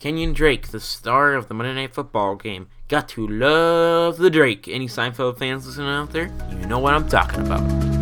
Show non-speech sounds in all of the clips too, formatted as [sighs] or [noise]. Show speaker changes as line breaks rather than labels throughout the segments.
Kenyon Drake, the star of the Monday Night Football game. Got to love the Drake. Any Seinfeld fans listening out there? You know what I'm talking about.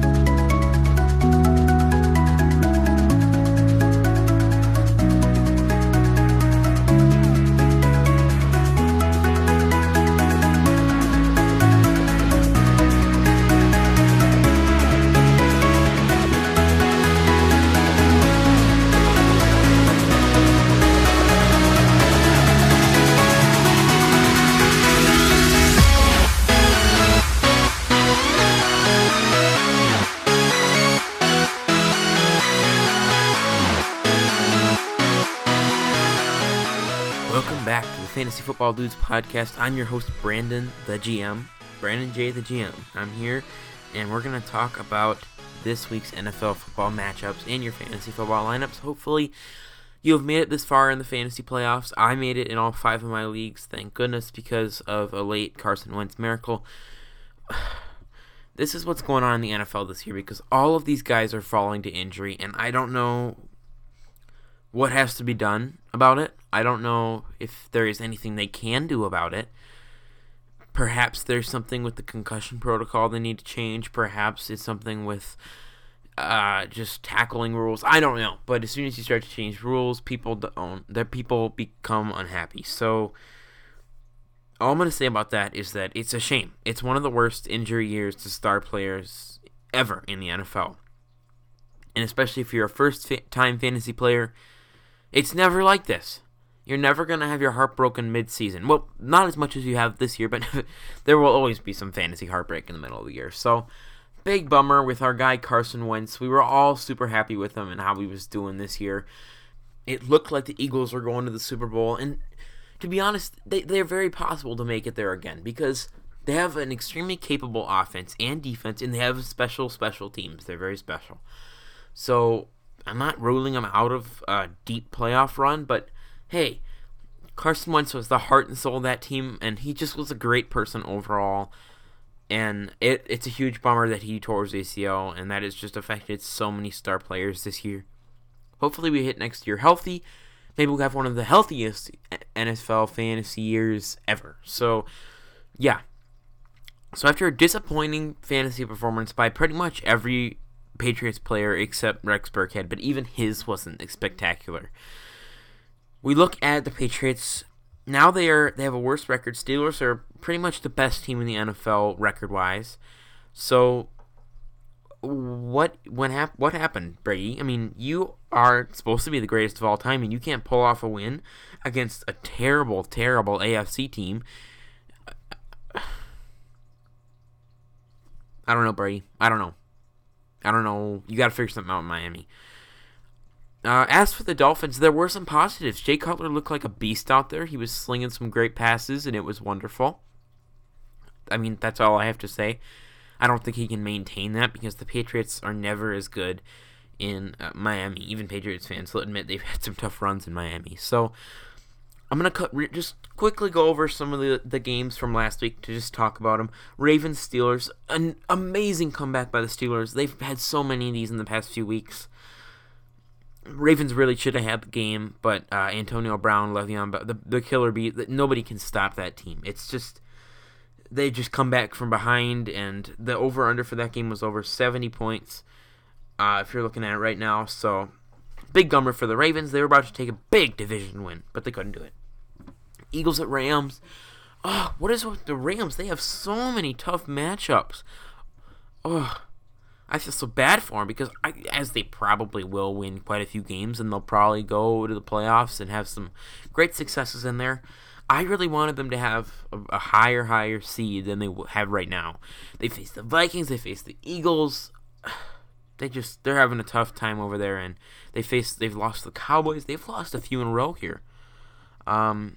Football Dudes podcast. I'm your host, Brandon, the GM. Brandon J, the GM. I'm here, and we're going to talk about this week's NFL football matchups and your fantasy football lineups. Hopefully, you have made it this far in the fantasy playoffs. I made it in all five of my leagues, thank goodness, because of a late Carson Wentz miracle. [sighs] This is what's going on in the NFL this year because all of these guys are falling to injury, and I don't know what has to be done about it. I don't know if there is anything they can do about it. Perhaps there's something with the concussion protocol they need to change. Perhaps it's something with uh, just tackling rules. I don't know. But as soon as you start to change rules, people don't. That people become unhappy. So all I'm gonna say about that is that it's a shame. It's one of the worst injury years to star players ever in the NFL. And especially if you're a first time fantasy player, it's never like this. You're never going to have your heart broken mid-season. Well, not as much as you have this year, but [laughs] there will always be some fantasy heartbreak in the middle of the year. So, big bummer with our guy Carson Wentz. We were all super happy with him and how he was doing this year. It looked like the Eagles were going to the Super Bowl, and to be honest, they, they're very possible to make it there again because they have an extremely capable offense and defense, and they have special, special teams. They're very special. So, I'm not ruling them out of a deep playoff run, but hey, Carson Wentz was the heart and soul of that team, and he just was a great person overall. And it, it's a huge bummer that he tore his ACL, and that has just affected so many star players this year. Hopefully, we hit next year healthy. Maybe we'll have one of the healthiest NFL fantasy years ever. So, yeah. So, after a disappointing fantasy performance by pretty much every Patriots player except Rex Burkhead, but even his wasn't spectacular we look at the Patriots. Now they are they have a worse record. Steelers are pretty much the best team in the NFL record wise. So what when hap- what happened, Brady? I mean, you are supposed to be the greatest of all time, and you can't pull off a win against a terrible, terrible AFC team. [sighs] I don't know, Brady. I don't know. I don't know. You got to figure something out in Miami. Uh, as for the Dolphins, there were some positives. Jay Cutler looked like a beast out there. He was slinging some great passes, and it was wonderful. I mean, that's all I have to say. I don't think he can maintain that because the Patriots are never as good in uh, Miami. Even Patriots fans will admit they've had some tough runs in Miami. So I'm gonna cut, re- just quickly go over some of the, the games from last week to just talk about them. Ravens Steelers, an amazing comeback by the Steelers. They've had so many of these in the past few weeks. Ravens really should have had the game, but uh, Antonio Brown, Le'Veon, but the the killer beat. Nobody can stop that team. It's just they just come back from behind, and the over under for that game was over 70 points. Uh, if you're looking at it right now, so big gummer for the Ravens. They were about to take a big division win, but they couldn't do it. Eagles at Rams. Oh, what is with the Rams? They have so many tough matchups. Oh, I feel so bad for them because, I, as they probably will win quite a few games and they'll probably go to the playoffs and have some great successes in there. I really wanted them to have a, a higher, higher seed than they have right now. They face the Vikings, they face the Eagles. [sighs] They just they're having a tough time over there, and they face they've lost the Cowboys. They've lost a few in a row here. Um,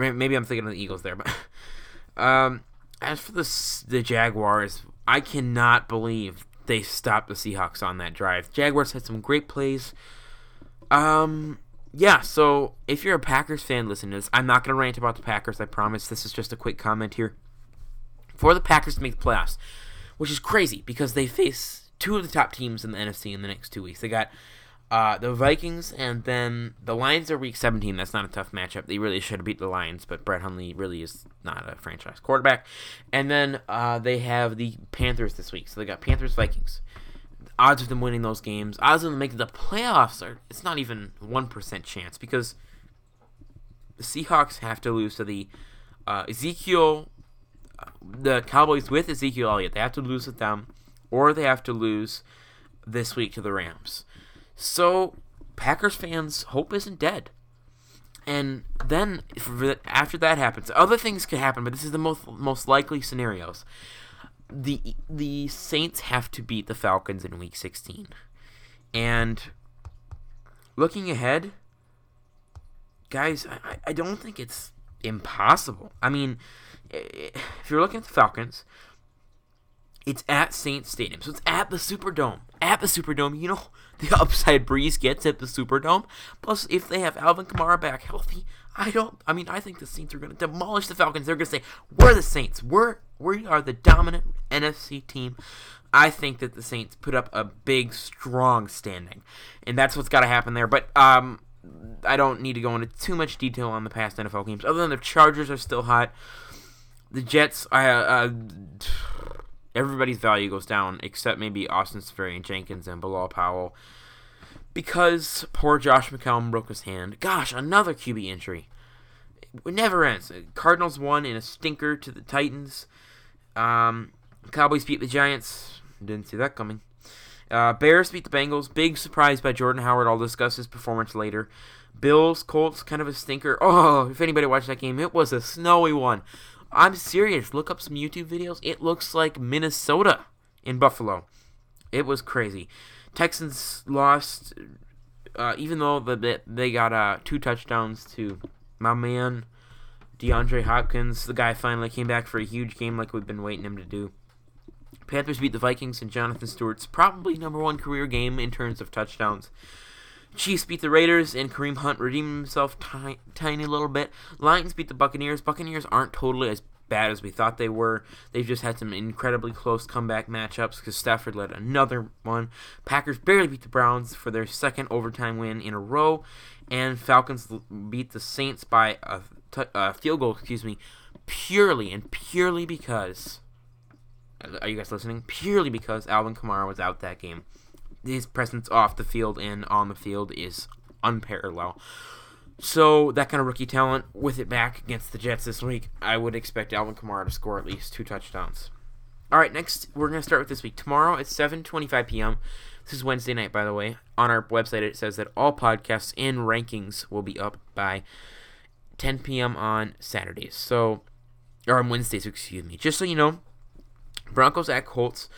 maybe I'm thinking of the Eagles there, but [laughs] um, as for the the Jaguars, I cannot believe they stopped the Seahawks on that drive. Jaguars had some great plays. Um, yeah, so if you're a Packers fan, listen to this. I'm not going to rant about the Packers, I promise. This is just a quick comment here. For the Packers to make the playoffs, which is crazy because they face two of the top teams in the NFC in the next two weeks. They got Uh, the Vikings and then the Lions are week 17. That's not a tough matchup. They really should beat the Lions, but Brett Hundley really is not a franchise quarterback. And then uh, they have the Panthers this week. So they got Panthers Vikings. Odds of them winning those games, odds of them making the playoffs are it's not even one percent chance because the Seahawks have to lose to the uh, Ezekiel, uh, the Cowboys with Ezekiel Elliott. They have to lose with them, or they have to lose this week to the Rams. So Packers fans' hope isn't dead. And then after that happens, other things could happen, but this is the most most likely scenarios. The the Saints have to beat the Falcons in Week 16, and looking ahead, guys, I, I don't think it's impossible. I mean, if you're looking at the Falcons, it's at Saints Stadium, so it's at the Superdome. At the Superdome, you know [laughs] the upside Brees gets at the Superdome. Plus, if they have Alvin Kamara back healthy, I don't. I mean, I think the Saints are going to demolish the Falcons. They're going to say, "We're the Saints. We're we are the dominant NFC team." I think that the Saints put up a big, strong standing, and that's what's got to happen there. But um, I don't need to go into too much detail on the past NFL games, other than the Chargers are still hot. The Jets, I uh, everybody's value goes down except maybe Austin Seferian-Jenkins and Bilal Powell because poor Josh McCown broke his hand. Gosh, another QB injury. It never ends. Cardinals won in a stinker to the Titans. Um, Cowboys beat the Giants. Didn't see that coming. Uh, Bears beat the Bengals. Big surprise by Jordan Howard. I'll discuss his performance later. Bills, Colts, kind of a stinker. Oh, if anybody watched that game, it was a snowy one. I'm serious. Look up some YouTube videos. It looks like Minnesota in Buffalo. It was crazy. Texans lost, uh, even though the, they got uh, two touchdowns to my man DeAndre Hopkins. The guy finally came back for a huge game like we've been waiting him to do. Panthers beat the Vikings and Jonathan Stewart's probably number one career game in terms of touchdowns. Chiefs beat the Raiders and Kareem Hunt redeemed himself tiny, tiny little bit. Lions beat the Buccaneers. Buccaneers aren't totally as bad as we thought they were. They've just had some incredibly close comeback matchups because Stafford led another one. Packers barely beat the Browns for their second overtime win in a row, and Falcons beat the Saints by a, t- a field goal, excuse me, purely and purely because. Are you guys listening? Purely because Alvin Kamara was out that game his presence off the field and on the field is unparalleled. So that kind of rookie talent with it back against the Jets this week, I would expect Alvin Kamara to score at least two touchdowns. All right, next we're going to start with this week. Tomorrow at 7:25 p.m. This is Wednesday night, by the way. On our website, it says that all podcasts and rankings will be up by 10 p.m. on Saturdays. So, or on Wednesdays, excuse me. Just so you know, Broncos at Colts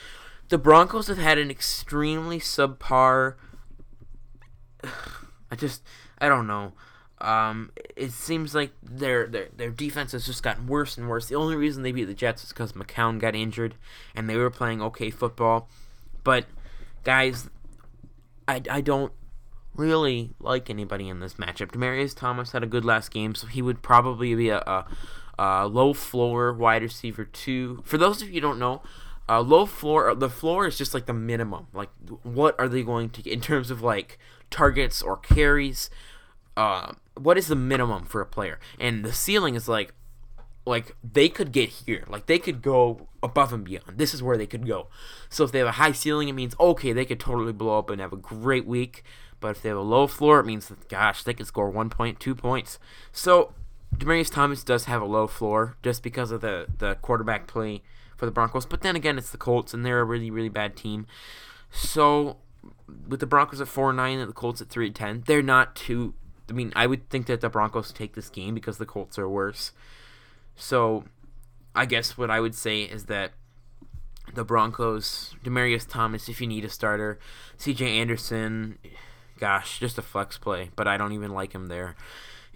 the Broncos have had an extremely subpar. [sighs] I just I don't know. Um, it seems like their, their their defense has just gotten worse and worse. The only reason they beat the Jets is because McCown got injured and they were playing okay football. But guys, I, I don't really like anybody in this matchup. Demaryius Thomas had a good last game, so he would probably be a, a, a low floor wide receiver too. For those of you don't know, uh, low floor, the floor is just like the minimum. Like, what are they going to get in terms of like targets or carries? Uh, what is the minimum for a player? And the ceiling is like, like they could get here. Like they could go above and beyond. This is where they could go. So if they have a high ceiling, it means okay, they could totally blow up and have a great week. But if they have a low floor, it means that gosh, they could score one point, two points. So Demaryius Thomas does have a low floor just because of the the quarterback play for the Broncos. But then again, it's the Colts, and they're a really, really bad team. So with the Broncos at four nine and the Colts at three ten, they're not too. I mean, I would think that the Broncos take this game because the Colts are worse. So, I guess what I would say is that the Broncos, Demaryius Thomas, if you need a starter, C.J. Anderson, gosh, just a flex play, but I don't even like him there.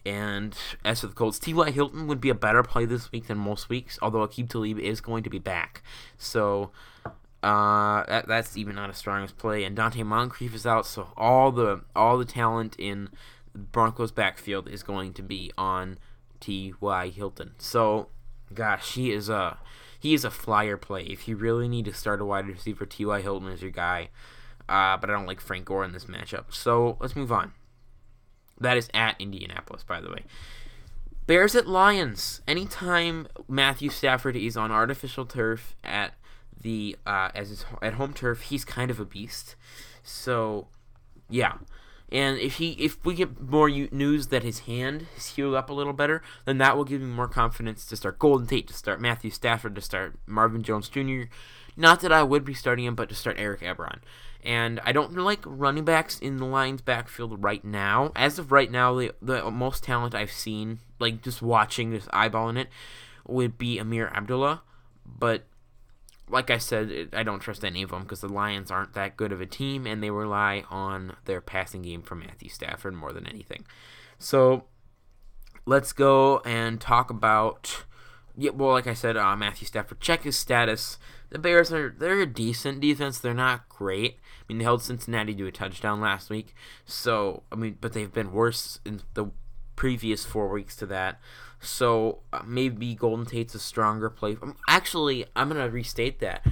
And as for the Colts, T.Y. Hilton would be a better play this week than most weeks, although Aqib Talib is going to be back. So uh, that, that's even not a strongest play. And Donte Moncrief is out, so all the all the talent in Broncos backfield is going to be on T.Y. Hilton. So, gosh, he is a he is a flyer play. If you really need to start a wide receiver, T.Y. Hilton is your guy. uh, but I don't like Frank Gore in this matchup. So let's move on. That is at Indianapolis, by the way. Bears at Lions. Anytime Matthew Stafford is on artificial turf at the uh, as his, at home turf, he's kind of a beast. So, yeah. And if he if we get more news that his hand is healed up a little better, then that will give me more confidence to start Golden Tate, to start Matthew Stafford, to start Marvin Jones Jr. Not that I would be starting him, but to start Eric Ebron. And I don't like running backs in the Lions backfield right now. As of right now, the, the most talent I've seen, like just watching, this eyeballing it, would be Ameer Abdullah. But like I said, I don't trust any of them because the Lions aren't that good of a team and they rely on their passing game from Matthew Stafford more than anything. So let's go and talk about. Yeah, well, like I said, uh, Matthew Stafford. Check his status. The Bears are they're a decent defense. They're not great. I mean, they held Cincinnati to a touchdown last week. So I mean, but they've been worse in the previous four weeks to that. So uh, maybe Golden Tate's a stronger play. Um, actually, I'm gonna restate that.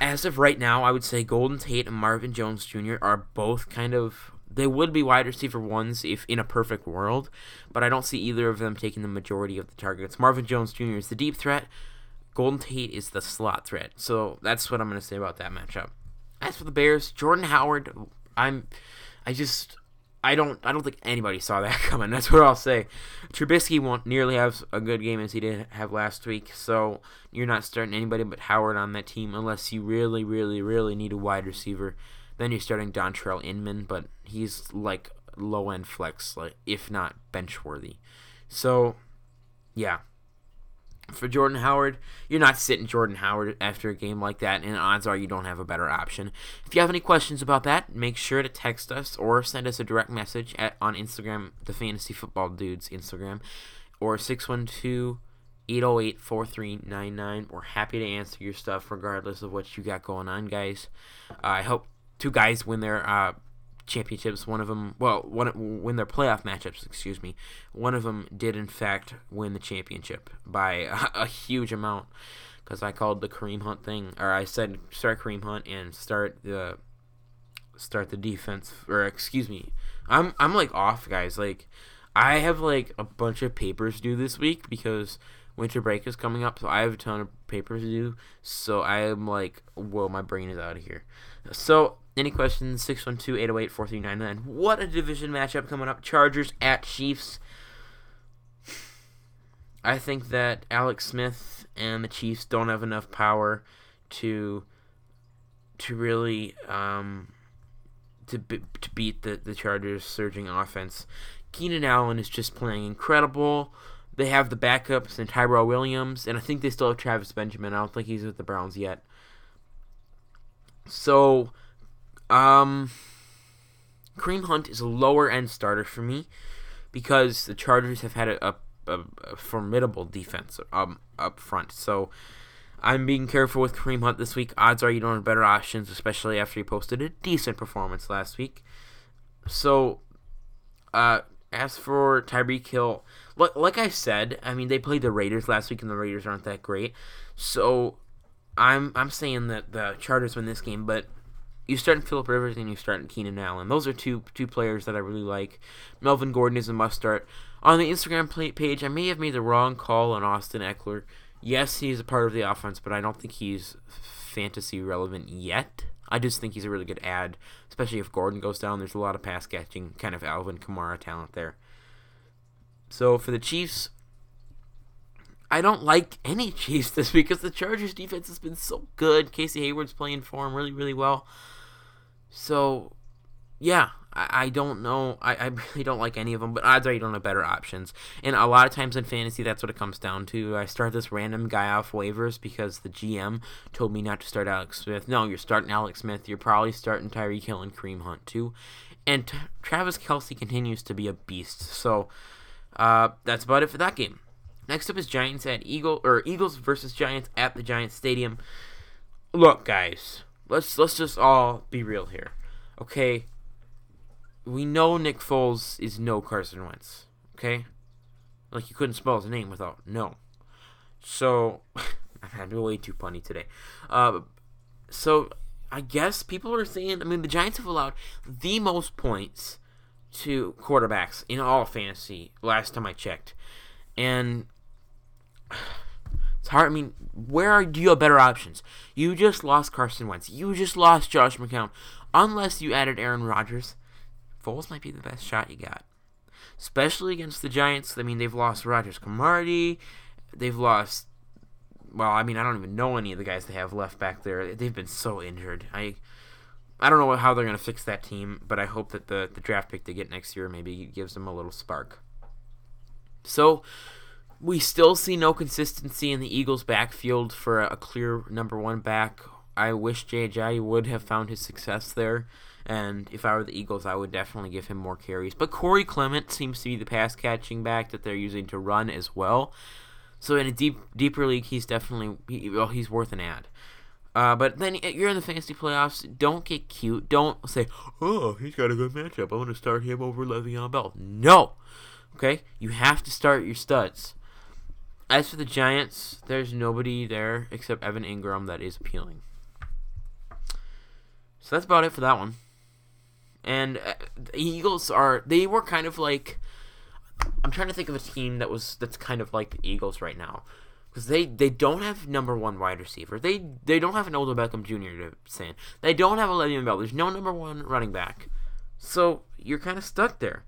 As of right now, I would say Golden Tate and Marvin Jones Jr. are both kind of they would be wide receiver ones if in a perfect world, but I don't see either of them taking the majority of the targets. Marvin Jones Jr. is the deep threat. Golden Tate is the slot threat. So that's what I'm going to say about that matchup. As for the Bears, Jordan Howard, I'm I just I don't I don't think anybody saw that [laughs] coming. That's what I'll say. Trubisky won't nearly have a good game as he did have last week, so you're not starting anybody but Howard on that team unless you really, really, really need a wide receiver. Then you're starting Dontrelle Inman, but he's like low end flex, like if not bench worthy. So yeah, for Jordan Howard, you're not sitting Jordan Howard after a game like that, and odds are you don't have a better option. If you have any questions about that, make sure to text us or send us a direct message at, on Instagram, the Fantasy Football Dudes Instagram, or 612 808 4399. We're happy to answer your stuff regardless of what you got going on, guys. Uh, I hope two guys win their uh, championships. One of them, well, one win their playoff matchups. Excuse me. One of them did in fact win the championship by a, [laughs] a huge amount because I called the Kareem Hunt thing, or I said start Kareem Hunt and start the start the defense, or excuse me. I'm I'm like off, guys. Like I have like a bunch of papers due this week because winter break is coming up, so I have a ton of papers due. So I am like, whoa, my brain is out of here. So any questions? 612 808 4399. What a division matchup coming up. Chargers at Chiefs. I think that Alex Smith and the Chiefs don't have enough power to to really um, to be, to beat the the Chargers' surging offense. Keenan Allen is just playing incredible. They have the backups and Tyrell Williams, and I think they still have Travis Benjamin. I don't think he's with the Browns yet. So um, Kareem Hunt is a lower end starter for me because the Chargers have had a, a, a formidable defense um, up front. So I'm being careful with Kareem Hunt this week. Odds are you don't have better options, especially after he posted a decent performance last week. So, uh, as for Tyreek Hill, like, like I said, I mean they played the Raiders last week, and the Raiders aren't that great. So, I'm I'm saying that the Chargers win this game, but you start in Philip Rivers and you start in Keenan Allen. Those are two two players that I really like. Melvin Gordon is a must start. On the Instagram page, I may have made the wrong call on Austin Ekeler. Yes, he's a part of the offense, but I don't think he's fantasy relevant yet. I just think he's a really good ad, especially if Gordon goes down. There's a lot of pass catching, kind of Alvin Kamara talent there. So for the Chiefs, I don't like any [laughs] Chiefs this week because the Chargers defense has been so good. Casey Hayward's playing for him really, really well. So, yeah, I, I don't know. I, I [laughs] really don't like any of them, but odds are you don't have better options. And a lot of times in fantasy, that's what it comes down to. I start this random guy off waivers because the GM told me not to start Alex Smith. No, you're starting Alex Smith. You're probably starting Tyreek Hill and Kareem Hunt too. And t- Travis Kelce continues to be a beast. So, uh, that's about it for that game. Next up is Giants at Eagle or Eagles versus Giants at the Giants Stadium. Look, guys, let's let's just all be real here. Okay? We know Nick Foles is no Carson Wentz. Okay? Like you couldn't spell his name without no. So [laughs] I'm way too punny today. Uh, so I guess people are saying. I mean, the Giants have allowed the most points to quarterbacks in all fantasy last time I checked, and it's hard. I mean, where are, do you have better options? You just lost Carson Wentz. You just lost Josh McCown. Unless you added Aaron Rodgers, Foles might be the best shot you got, especially against the Giants. I mean, they've lost Rodgers Cromartie. They've lost well, I mean, I don't even know any of the guys they have left back there. They've been so injured. I I don't know how they're going to fix that team, but I hope that the, the draft pick they get next year maybe gives them a little spark. So, we still see no consistency in the Eagles' backfield for a, clear number one back. I wish J.J. would have found his success there, and if I were the Eagles, I would definitely give him more carries. But Corey Clement seems to be the pass catching back that they're using to run as well. So in a deep deeper league, he's definitely he, well, he's worth an ad. Uh, but then you're in the fantasy playoffs. Don't get cute. Don't say, "Oh, he's got a good matchup. I'm going to start him over Le'Veon Bell." No, okay. You have to start your studs. As for the Giants, there's nobody there except Evan Engram that is appealing. So that's about it for that one. And uh, the Eagles are they were kind of like I'm trying to think of a team that was that's kind of like the Eagles right now because they they don't have number one wide receiver. They they don't have an Odell Beckham Jr. to say. They don't have a Le'Veon Bell. There's no number one running back, so you're kind of stuck there,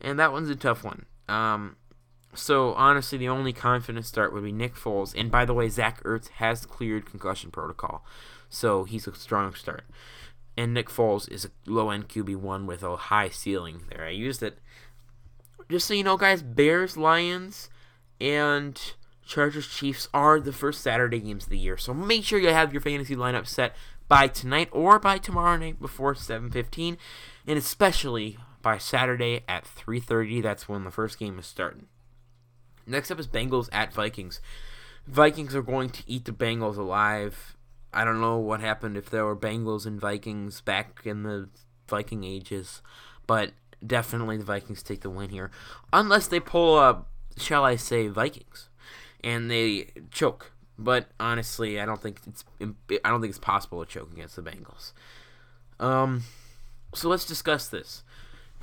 and that one's a tough one. Um, so honestly, the only confident start would be Nick Foles. And by the way, Zach Ertz has cleared concussion protocol, so he's a strong start. And Nick Foles is a low end QB one with a high ceiling there. I used it just so you know, guys, Bears, Lions, and Chargers, Chiefs are the first Saturday games of the year. So make sure you have your fantasy lineup set by tonight or by tomorrow night before 7:15, and especially by Saturday at 3:30. That's when the first game is starting. Next up is Bengals at Vikings. Vikings are going to eat the Bengals alive. I don't know what happened if there were Bengals and Vikings back in the Viking ages, but definitely the Vikings take the win here, unless they pull up, shall I say, Vikings, and they choke. But honestly, I don't think it's I don't think it's possible to choke against the Bengals. Um, so let's discuss this.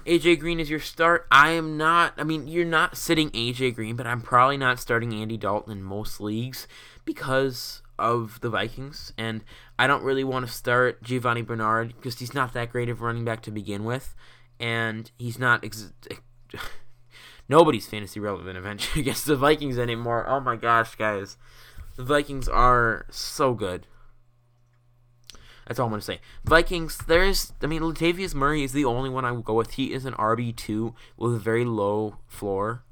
AJ Green is your start. I am not. I mean, you're not sitting AJ Green, but I'm probably not starting Andy Dalton in most leagues because of the Vikings, and I don't really want to start Giovani Bernard because he's not that great of running back to begin with and he's not. Ex- [laughs] nobody's fantasy relevant eventually [laughs] against the Vikings anymore. Oh my gosh, guys, the Vikings are so good. That's all I'm gonna say. Vikings. There's, I mean, Latavius Murray is the only one I will go with. He is an RB two with a very low floor.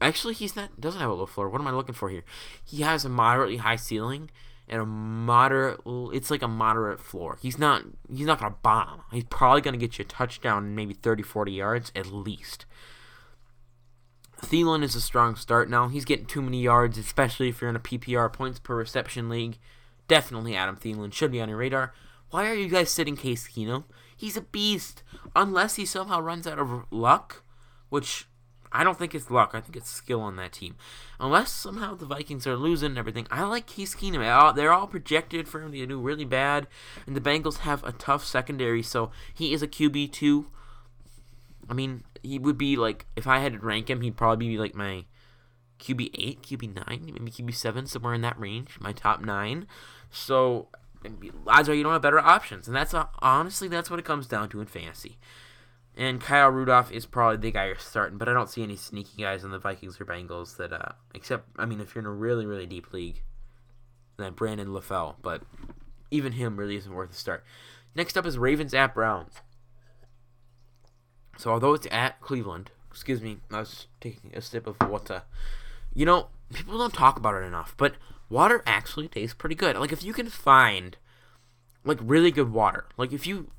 Actually, he's not. Doesn't have a low floor. What am I looking for here? He has a moderately high ceiling and a moderate it's like a moderate floor. He's not he's not going to bomb. He's probably going to get you a touchdown maybe 30 40 yards at least. Thielen is a strong start now. He's getting too many yards, especially if you're in a PPR points per reception league. Definitely Adam Thielen should be on your radar. Why are you guys sitting Case Keenum? He's a beast. Unless he somehow runs out of luck, which I don't think it's luck. I think it's skill on that team. Unless somehow the Vikings are losing and everything, I like Case Keenum. Uh, they're all projected for him to do really bad, and the Bengals have a tough secondary, so he is a QB two. I mean, he would be like if I had to rank him, he'd probably be like my QB eight, QB nine, maybe QB seven, somewhere in that range. My top nine. So odds are you don't have better options, and that's uh, honestly that's what it comes down to in fantasy. And Kyle Rudolph is probably the guy you're starting, but I don't see any sneaky guys in the Vikings or Bengals that, uh, except, I mean, if you're in a really, really deep league, then Brandon LaFell, but even him really isn't worth a start. Next up is Ravens at Browns. So although it's at Cleveland, excuse me, I was taking a sip of water. You know, people don't talk about it enough, but water actually tastes pretty good. Like if you can find like really good water, like if you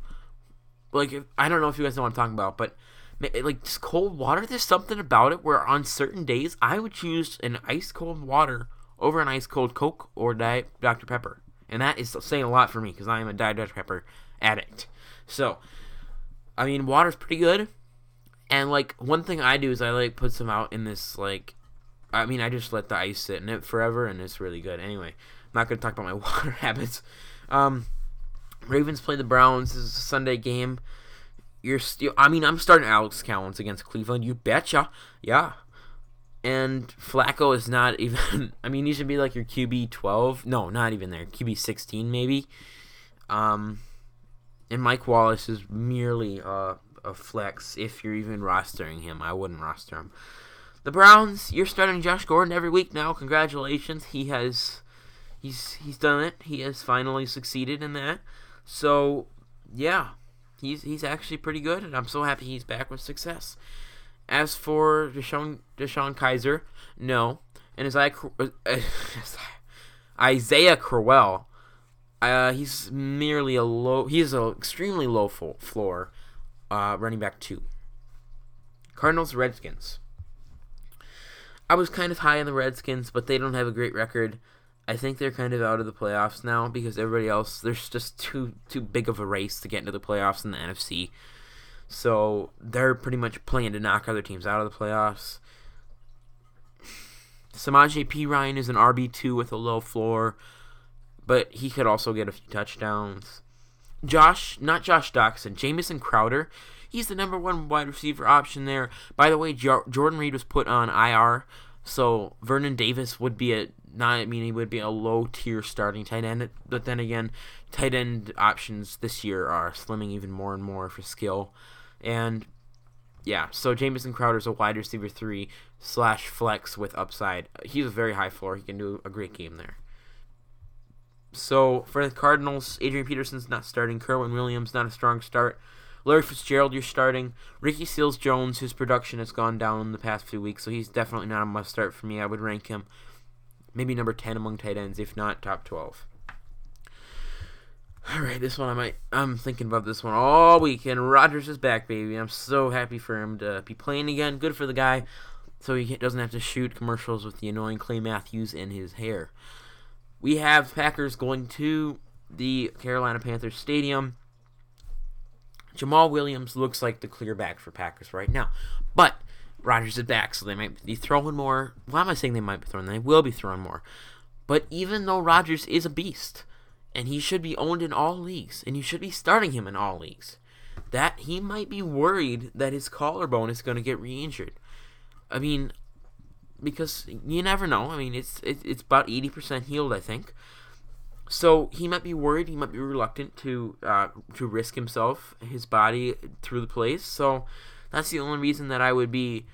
like I don't know if you guys know what I'm talking about, but like just cold water, there's something about it where on certain days I would choose an ice cold water over an ice cold Coke or Diet Dr Pepper, and that is saying a lot for me because I am a Diet Dr Pepper addict. So, I mean, water's pretty good, and like one thing I do is I like put some out in this like, I mean I just let the ice sit in it forever, and it's really good. Anyway, I'm not gonna talk about my [laughs] water habits. Um, Ravens play the Browns. This is a Sunday game. You're still. I mean, I'm starting Alex Collins against Cleveland. You betcha. Yeah. And Flacco is not even. [laughs] I mean, he should be like your QB 12. No, not even there. QB 16 maybe. Um, and Mike Wallace is merely uh, a flex if you're even rostering him. I wouldn't roster him. The Browns, you're starting Josh Gordon every week now. Congratulations. He has he's he's done it. He has finally succeeded in that. So, yeah. He's he's actually pretty good and I'm so happy he's back with success. As for DeShone DeShone Kizer, no. And Isaiah [laughs] Isaiah Crowell, uh, he's merely a low. He's an extremely low floor uh, running back two. Cardinals Redskins. I was kind of high on the Redskins, but they don't have a great record. I think they're kind of out of the playoffs now because everybody else there's just too too big of a race to get into the playoffs in the NFC. So they're pretty much playing to knock other teams out of the playoffs. Samaje Ryan is an RB two with a low floor, but he could also get a few touchdowns. Josh, not Josh Doctson, Jamison Crowder. He's the number one wide receiver option there. By the way, jo- Jordan Reed was put on IR, so Vernon Davis would be a not. I mean, he would be a low tier starting tight end. But then again, tight end options this year are slimming even more and more for skill, and yeah. So Jamison Crowder's a wide receiver three slash flex with upside. He's a very high floor. He can do a great game there. So for the Cardinals, Adrian Peterson's not starting. Kerwynn Williams not a strong start. Larry Fitzgerald, you're starting. Ricky Seals Jones, his production has gone down in the past few weeks, so he's definitely not a must start for me. I would rank him maybe number 10 among tight ends, if not top 12. All right, this one I might. I'm thinking about this one all week, and Rodgers is back, baby. I'm so happy for him to be playing again. Good for the guy, so he doesn't have to shoot commercials with the annoying Clay Matthews in his hair we have Packers going to the Carolina Panthers Stadium. Jamaal Williams looks like the clear back for Packers right now. But Rodgers is back, so they might be throwing more. Why am I saying they might be throwing? They will be throwing more. But even though Rodgers is a beast, and he should be owned in all leagues, and you should be starting him in all leagues, that he might be worried that his collarbone is going to get re-injured. I mean, because you never know. I mean, it's it, it's about eighty percent healed, I think. So he might be worried. He might be reluctant to uh, to risk himself, his body through the place. So that's the only reason that I would be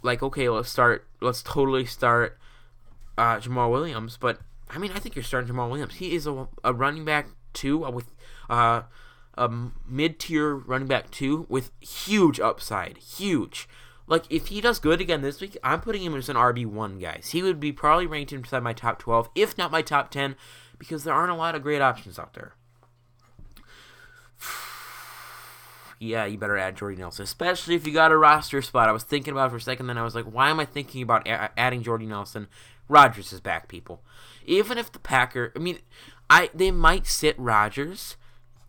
like, okay, let's start. Let's totally start uh, Jamaal Williams. But I mean, I think you're starting Jamaal Williams. He is a, a running back too with uh, a mid tier running back too with huge upside, huge. Like if he does good again this week, I'm putting him as an RB one, guys. He would be probably ranked inside my top twelve, if not my top ten, because there aren't a lot of great options out there. [sighs] yeah, you better add Jordy Nelson, especially if you got a roster spot. I was thinking about it for a second, then I was like, why am I thinking about a- adding Jordy Nelson? Rodgers is back, people. Even if the Packer, I mean, I they might sit Rodgers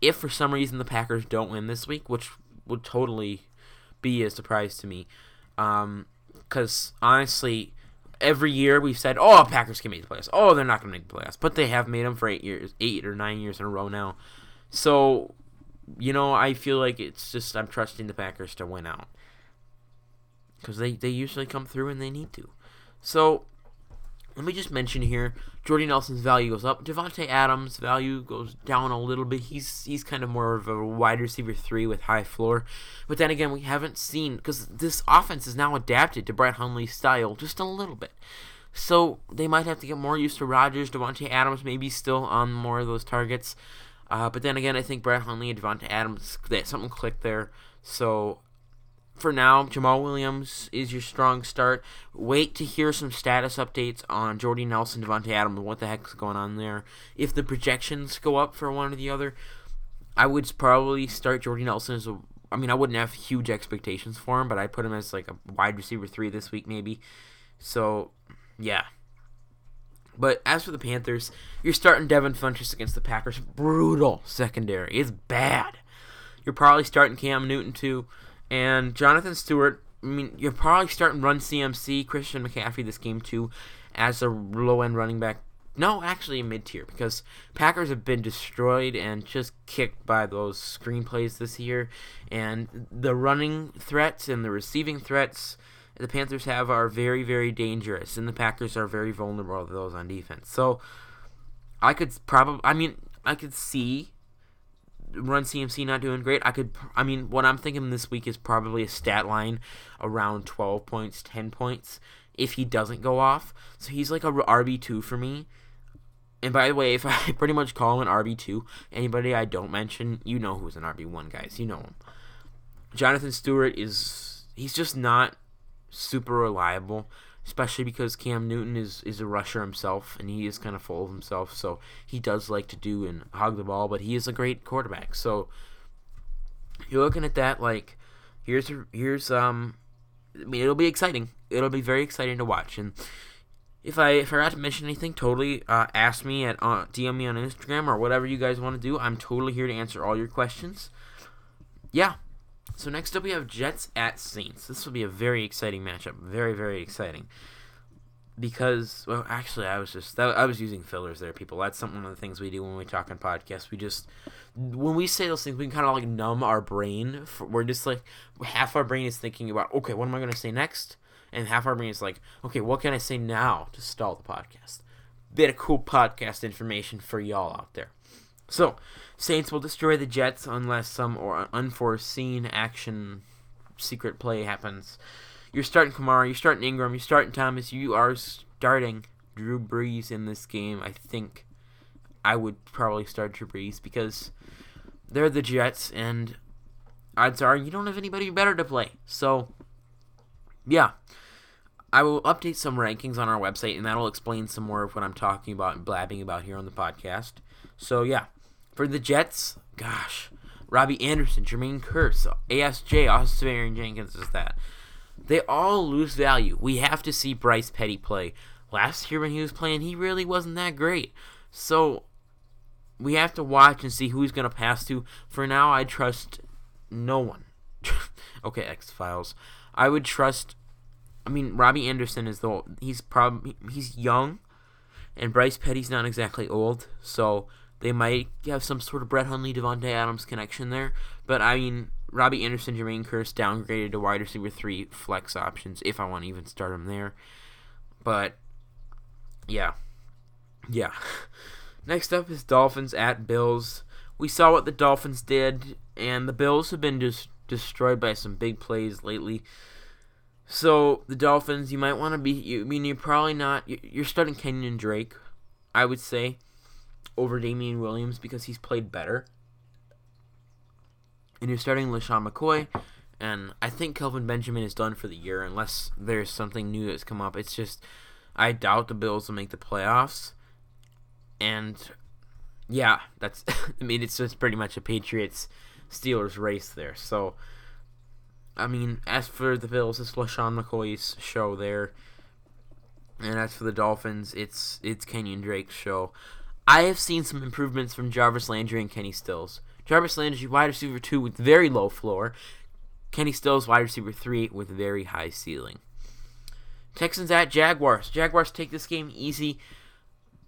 if for some reason the Packers don't win this week, which would totally be a surprise to me. Because um, honestly, every year we've said, "Oh, Packers can make the playoffs." Oh, they're not going to make the playoffs, but they have made them for eight years, eight or nine years in a row now. So, you know, I feel like it's just I'm trusting the Packers to win out because they they usually come through and they need to. So let me just mention here, Jordy Nelson's value goes up. Davante Adams' value goes down a little bit. He's he's kind of more of a wide receiver three with high floor. But then again, we haven't seen because this offense is now adapted to Brett Hundley's style just a little bit. So they might have to get more used to Rodgers. Davante Adams maybe still on more of those targets. Uh, but then again, I think Brett Hundley and Davante Adams, that something clicked there. So for now, Jamaal Williams is your strong start. Wait to hear some status updates on Jordy Nelson, Davante Adams, what the heck's going on there. If the projections go up for one or the other, I would probably start Jordy Nelson as a. I mean, I wouldn't have huge expectations for him, but I'd put him as like a wide receiver three this week, maybe. So, yeah. But as for the Panthers, you're starting Devin Funchess against the Packers. Brutal secondary. It's bad. You're probably starting Cam Newton too. And Jonathan Stewart, I mean, you're probably starting run CMC, Christian McCaffrey this game too, as a low end running back no, actually mid tier because Packers have been destroyed and just kicked by those screenplays this year, and the running threats and the receiving threats the Panthers have are very very dangerous, and the Packers are very vulnerable to those on defense. So I could probably, I mean, I could see run CMC not doing great. I could, I mean, what I'm thinking this week is probably a stat line around 12 points, 10 points if he doesn't go off. So he's like a RB2 for me. And by the way, if [laughs] I pretty much call him an RB2, anybody I don't mention, you know who's an RB1, guys. You know him. Jonathan Stewart is, he's just not super reliable especially because Cam Newton is, is a rusher himself and he is kind of full of himself. So he does like to do and hog the ball, but he is a great quarterback. So you're looking at that like here's here's um I mean it'll be exciting. It'll be very exciting to watch and. If I forgot to mention anything, totally uh, ask me at uh, DM me on Instagram or whatever you guys want to do. I'm totally here to answer all your questions. Yeah, so next up we have Jets at Saints. This will be a very exciting matchup. Very very exciting. Because well, actually, I was just I was using fillers there, people. That's something one of the things we do when we talk on podcasts. We just when we say those things, we can kind of like numb our brain. For, we're just like half our brain is thinking about okay, what am I going to say next, and half our brain is like okay, what can I say now to stall the podcast. Bit of cool podcast information for y'all out there. So, Saints will destroy the Jets unless some or uh, unforeseen action secret play happens. You're starting Kamara, you're starting Ingram, you're starting Thomas, you are starting Drew Brees in this game. I think I would probably start Drew Brees because they're the Jets and odds are you don't have anybody better to play. So, yeah. I will update some rankings on our website and that'll explain some more of what I'm talking about and blabbing about here on the podcast. So, yeah. For the Jets, gosh, Robbie Anderson, Jermaine Kearse, ASJ, Austin Jenkins is that. They all lose value. We have to see Bryce Petty play. Last year when he was playing, he really wasn't that great. So we have to watch and see who he's going to pass to. For now, I trust no one. [laughs] okay, X Files. I would trust. I mean, Robbie Anderson is the he's probably he's young, and Bryce Petty's not exactly old. So they might have some sort of Brett Hundley, Davante Adams connection there. But I mean, Robbie Anderson, Jermaine Kearse downgraded to wide receiver three flex options if I want to even start him there. But yeah, yeah. [laughs] Next up is Dolphins at Bills. We saw what the Dolphins did, and the Bills have been just destroyed by some big plays lately. So the Dolphins, you might want to be. You, I mean, you're probably not. You're starting Kenyon Drake, I would say over Damien Williams because he's played better. And you're starting LeSean McCoy, and I think Kelvin Benjamin is done for the year unless there's something new that's come up. It's just I doubt the Bills will make the playoffs. And yeah, that's [laughs] I mean it's just pretty much a Patriots Steelers race there. So I mean, as for the Bills, it's LeSean McCoy's show there. And as for the Dolphins, it's it's Kenyon Drake's show. I have seen some improvements from Jarvis Landry and Kenny Stills. Jarvis Landry, wide receiver two with very low floor. Kenny Stills, wide receiver three with very high ceiling. Texans at Jaguars. Jaguars take this game easy.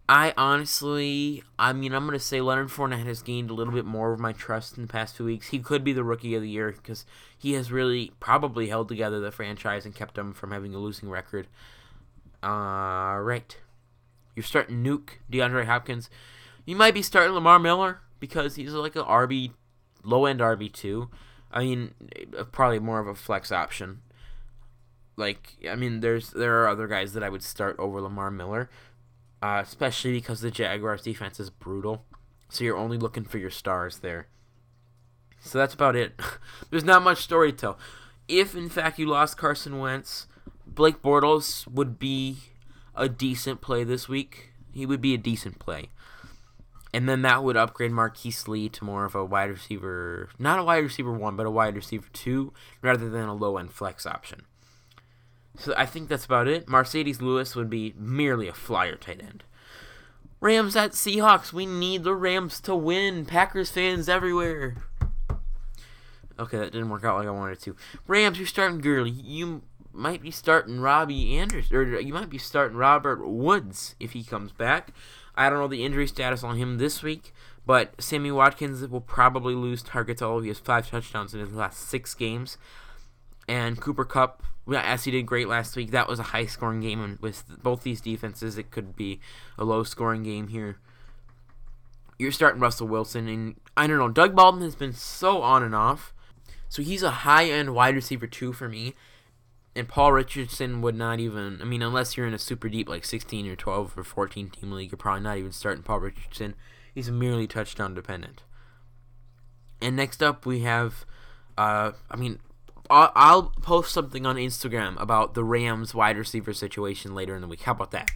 I honestly, I mean, I'm going to say Leonard Fournette has gained a little bit more of my trust in the past two weeks. He could be the rookie of the year because he has really probably held together the franchise and kept them from having a losing record. All right. You're starting Nuke, DeAndre Hopkins. You might be starting Lamar Miller because he's like a RB, low end RB two. I mean, uh, probably more of a flex option. Like, I mean, there's there are other guys that I would start over Lamar Miller, uh, especially because the Jaguars' defense is brutal. So you're only looking for your stars there. So that's about it. [laughs] There's not much story to tell. If in fact you lost Carson Wentz, Blake Bortles would be a decent play this week. He would be a decent play. And then that would upgrade Marquise Lee to more of a wide receiver, not a wide receiver one, but a wide receiver two, rather than a low end flex option. So I think that's about it. Marcedes Lewis would be merely a flyer tight end. Rams at Seahawks. We need the Rams to win. Packers fans everywhere. Okay, that didn't work out like I wanted to. Rams, you're starting Gurley. You might be starting Robbie Anderson, or you might be starting Robert Woods if he comes back. I don't know the injury status on him this week, but Sammy Watkins will probably lose targets. All he has five touchdowns in his last six games, and Cooper Kupp, as he did great last week, that was a high scoring game. And with both these defenses, it could be a low scoring game here. You're starting Russell Wilson, and I don't know. Doug Baldwin has been so on and off. So he's a high end wide receiver too, for me. And Paul Richardson would not even, I mean, unless you're in a super deep, like 16 or 12 or 14 team league, you're probably not even starting Paul Richardson. He's merely touchdown dependent. And next up, we have, uh, I mean, I'll post something on Instagram about the Rams wide receiver situation later in the week. How about that?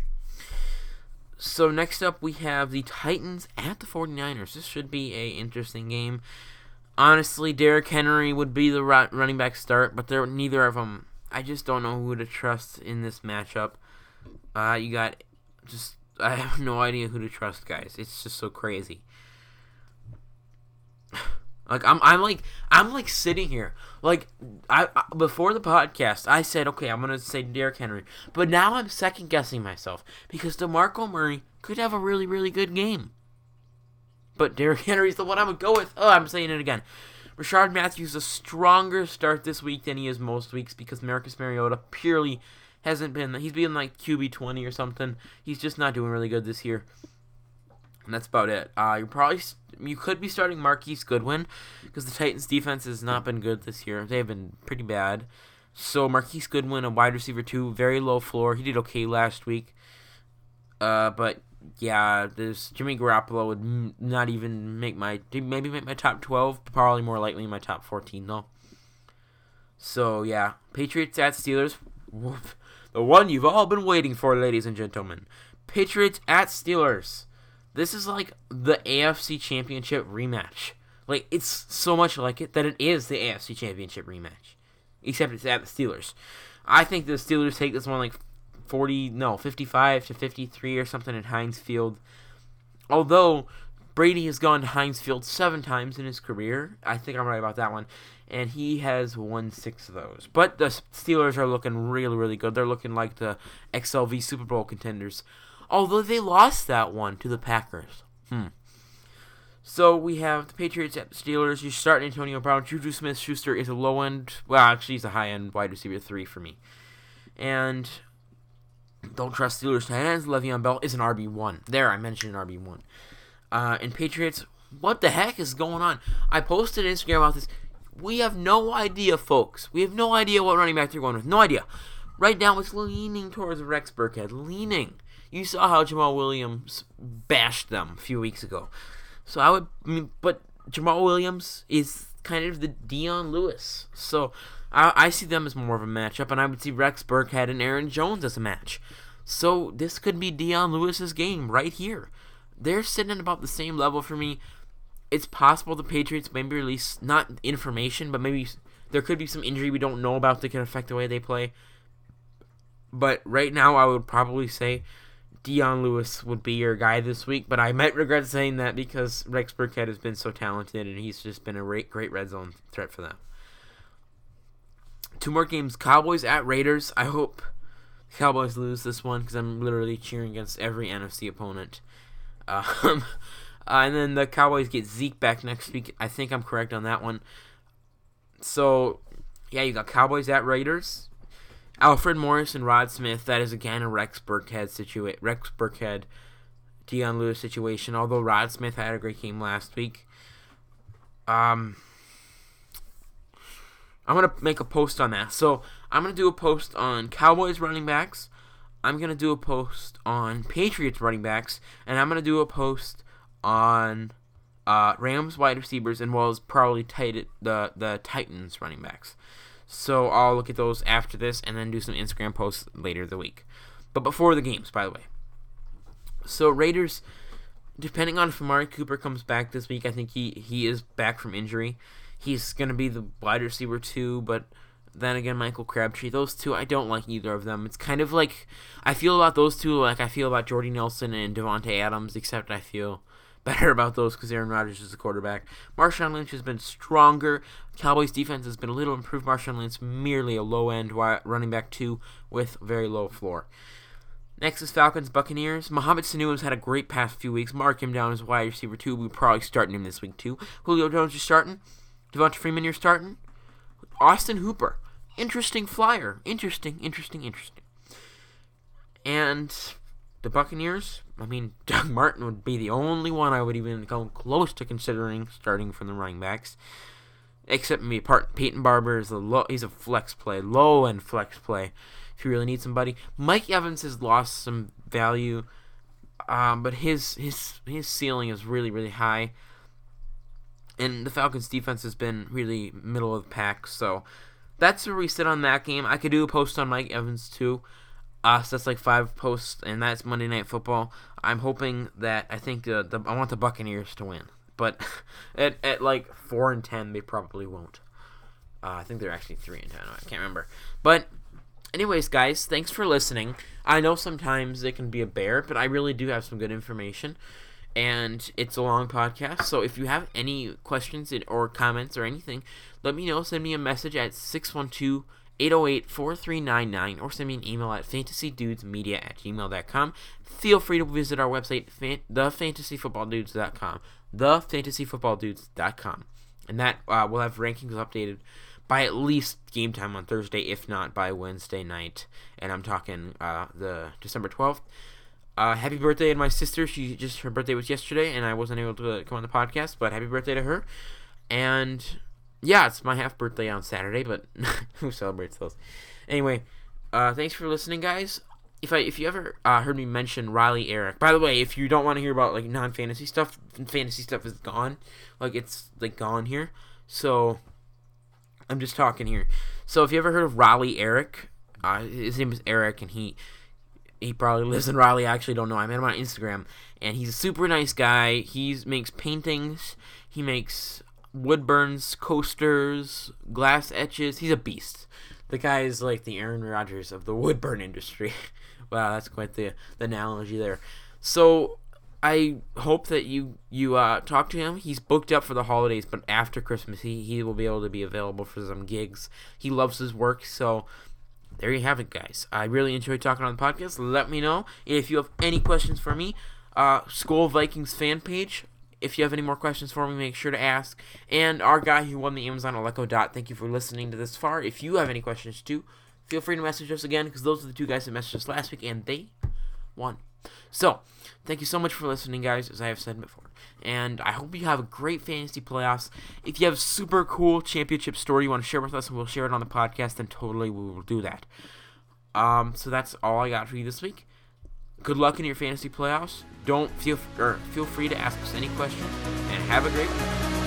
So next up we have the Titans at the 49ers. This should be a interesting game. Honestly, Derrick Henry would be the running back start, but they're neither of them. I just don't know who to trust in this matchup. Uh, you got just [laughs] I have no idea who to trust, guys. It's just so crazy. [sighs] Like I'm, I'm like, I'm like sitting here, like I, I, before the podcast, I said, okay, I'm gonna say Derrick Henry, but now I'm second guessing myself because DeMarco Murray could have a really, really good game. But Derrick [laughs] Henry's the one I'm gonna go with. Oh, I'm saying it again. Rishard Matthews a stronger start this week than he is most weeks because Marcus Mariota purely hasn't been. He's been like QB twenty or something. He's just not doing really good this year. And that's about it. Uh, you're probably you could be starting Marquise Goodwin because the Titans' defense has not been good this year. They have been pretty bad. So Marquise Goodwin, a wide receiver too, very low floor. He did okay last week. Uh, but yeah, this Jimmy Garoppolo would not even make my maybe make my top twelve. Probably more likely my top fourteen though. So yeah, Patriots at Steelers. The one you've all been waiting for, ladies and gentlemen. Patriots at Steelers. This is like the AFC Championship rematch. Like it's so much like it that it is the AFC Championship rematch. Except it's at the Steelers. I think the Steelers take this one like 40, no, 55 to 53 or something at Heinz Field. Although Brady has gone to Heinz Field seven times in his career. I think I'm right about that one. And he has won six of those. But the Steelers are looking really, really good. They're looking like the XLV Super Bowl contenders although they lost that one to the Packers. Hmm. So we have the Patriots at the Steelers. You start Antonio Brown. Juju Smith Schuster is a low end, well, actually, he's a high end wide receiver three for me. And don't trust Steelers tight ends. Le'Veon Bell is an RB1. There, I mentioned an RB1. Uh, and Patriots, what the heck is going on? I posted Instagram about this. We have no idea, folks. We have no idea what running back they're going with. No idea. Right now, it's leaning towards Rex Burkhead. Leaning. You saw how Jamaal Williams bashed them a few weeks ago. So I would, I mean, but Jamaal Williams is kind of the Dion Lewis. So I, I see them as more of a matchup, and I would see Rex Burkhead and Aaron Jones as a match. So this could be Dion Lewis's game right here. They're sitting at about the same level for me. It's possible the Patriots maybe release not information, but maybe there could be some injury we don't know about that can affect the way they play. But right now, I would probably say Dion Lewis would be your guy this week, but I might regret saying that because Rex Burkhead has been so talented and he's just been a great, great red zone threat for them. Two more games Cowboys at Raiders. I hope Cowboys lose this one because I'm literally cheering against every NFC opponent. [laughs] Um, uh, and then the Cowboys get Zeke back next week. I think I'm correct on that one. So, yeah, you got Cowboys at Raiders. Alfred Morris and Rod Smith. That is again a Rex Burkhead situation. Rex Burkhead, Dion Lewis situation. Although Rod Smith had a great game last week. Um, I'm gonna make a post on that. So I'm gonna do a post on Cowboys running backs. I'm gonna do a post on Patriots running backs, and I'm gonna do a post on uh, Rams wide receivers, and well as probably tight the the Titans running backs. So I'll look at those after this and then do some Instagram posts later the week. But before the games, by the way. So Raiders, depending on if Amari Cooper comes back this week, I think he, he is back from injury. He's to be the wide receiver too, but then again, Michael Crabtree. Those two, I don't like either of them. It's kind of like I feel about those two like I feel about Jordy Nelson and Davante Adams, except I feel better about those because Aaron Rodgers is the quarterback. Marshawn Lynch has been stronger. Cowboys defense has been a little improved. Marshawn Lynch merely a low end running back two with very low floor. Next is Falcons Buccaneers. Mohamed Sanu has had a great past few weeks. Mark him down as wide receiver two. We're probably starting him this week too. Julio Jones is starting. Devonta Freeman you're starting. Austin Hooper. Interesting flyer. Interesting, interesting, interesting. And the Buccaneers, I mean, [laughs] Doug Martin would be the only one I would even come close to considering starting from the running backs. Except maybe Peyton Barber is a low, he's a flex play, low end flex play. If you really need somebody, Mike Evans has lost some value, um, but his his his ceiling is really really high. And the Falcons defense has been really middle of the pack, so that's where we sit on that game. I could do a post on Mike Evans too. So that's like five posts, and that's Monday Night Football. I'm hoping that I think uh, the I want the Buccaneers to win, but [laughs] at at like four and ten, they probably won't. Uh, I think they're actually three and ten. I can't remember. But anyways, guys, thanks for listening. I know sometimes it can be a bear, but I really do have some good information, and it's a long podcast. So if you have any questions or comments or anything, let me know. Send me a message at six one two. 808-4399 or send me an email at fantasydudesmedia at gmail.com. Feel free to visit our website, fan- thefantasyfootballdudes.com. Thefantasyfootballdudes.com. And that uh, will have rankings updated by at least game time on Thursday, if not by Wednesday night. And I'm talking uh, the December 12th. Uh, happy birthday to my sister. She just her birthday was yesterday, and I wasn't able to come on the podcast. But happy birthday to her. And yeah, it's my half birthday on Saturday, but [laughs] who celebrates those? Anyway, uh, thanks for listening, guys. If I if you ever uh, heard me mention Riley Eric, by the way, if you don't want to hear about like non fantasy stuff, fantasy stuff is gone, like it's like gone here. So I'm just talking here. So if you ever heard of Riley Eric, uh, his name is Eric, and he he probably lives in Raleigh. I actually don't know. I met him on Instagram, and he's a super nice guy. He makes paintings. He makes wood burns, coasters, glass etches. He's a beast. The guy is like the Aaron Rodgers of the woodburn industry. [laughs] wow, that's quite the, the analogy there. So I hope that you you uh, talk to him. He's booked up for the holidays, but after Christmas, he, he will be able to be available for some gigs. He loves his work, so there you have it, guys. I really enjoyed talking on the podcast. Let me know if you have any questions for me. Uh, Skol Vikings fan page if you have any more questions for me, make sure to ask. And our guy who won the Amazon Aleco Dot, thank you for listening to this far. If you have any questions too, feel free to message us again because those are the two guys that messaged us last week and they won. So, thank you so much for listening, guys, as I have said before. And I hope you have a great fantasy playoffs. If you have a super cool championship story you want to share with us and we'll share it on the podcast, then totally we will do that. Um, so that's all I got for you this week. Good luck in your fantasy playoffs. Don't feel feel free to ask us any questions, and have a great week.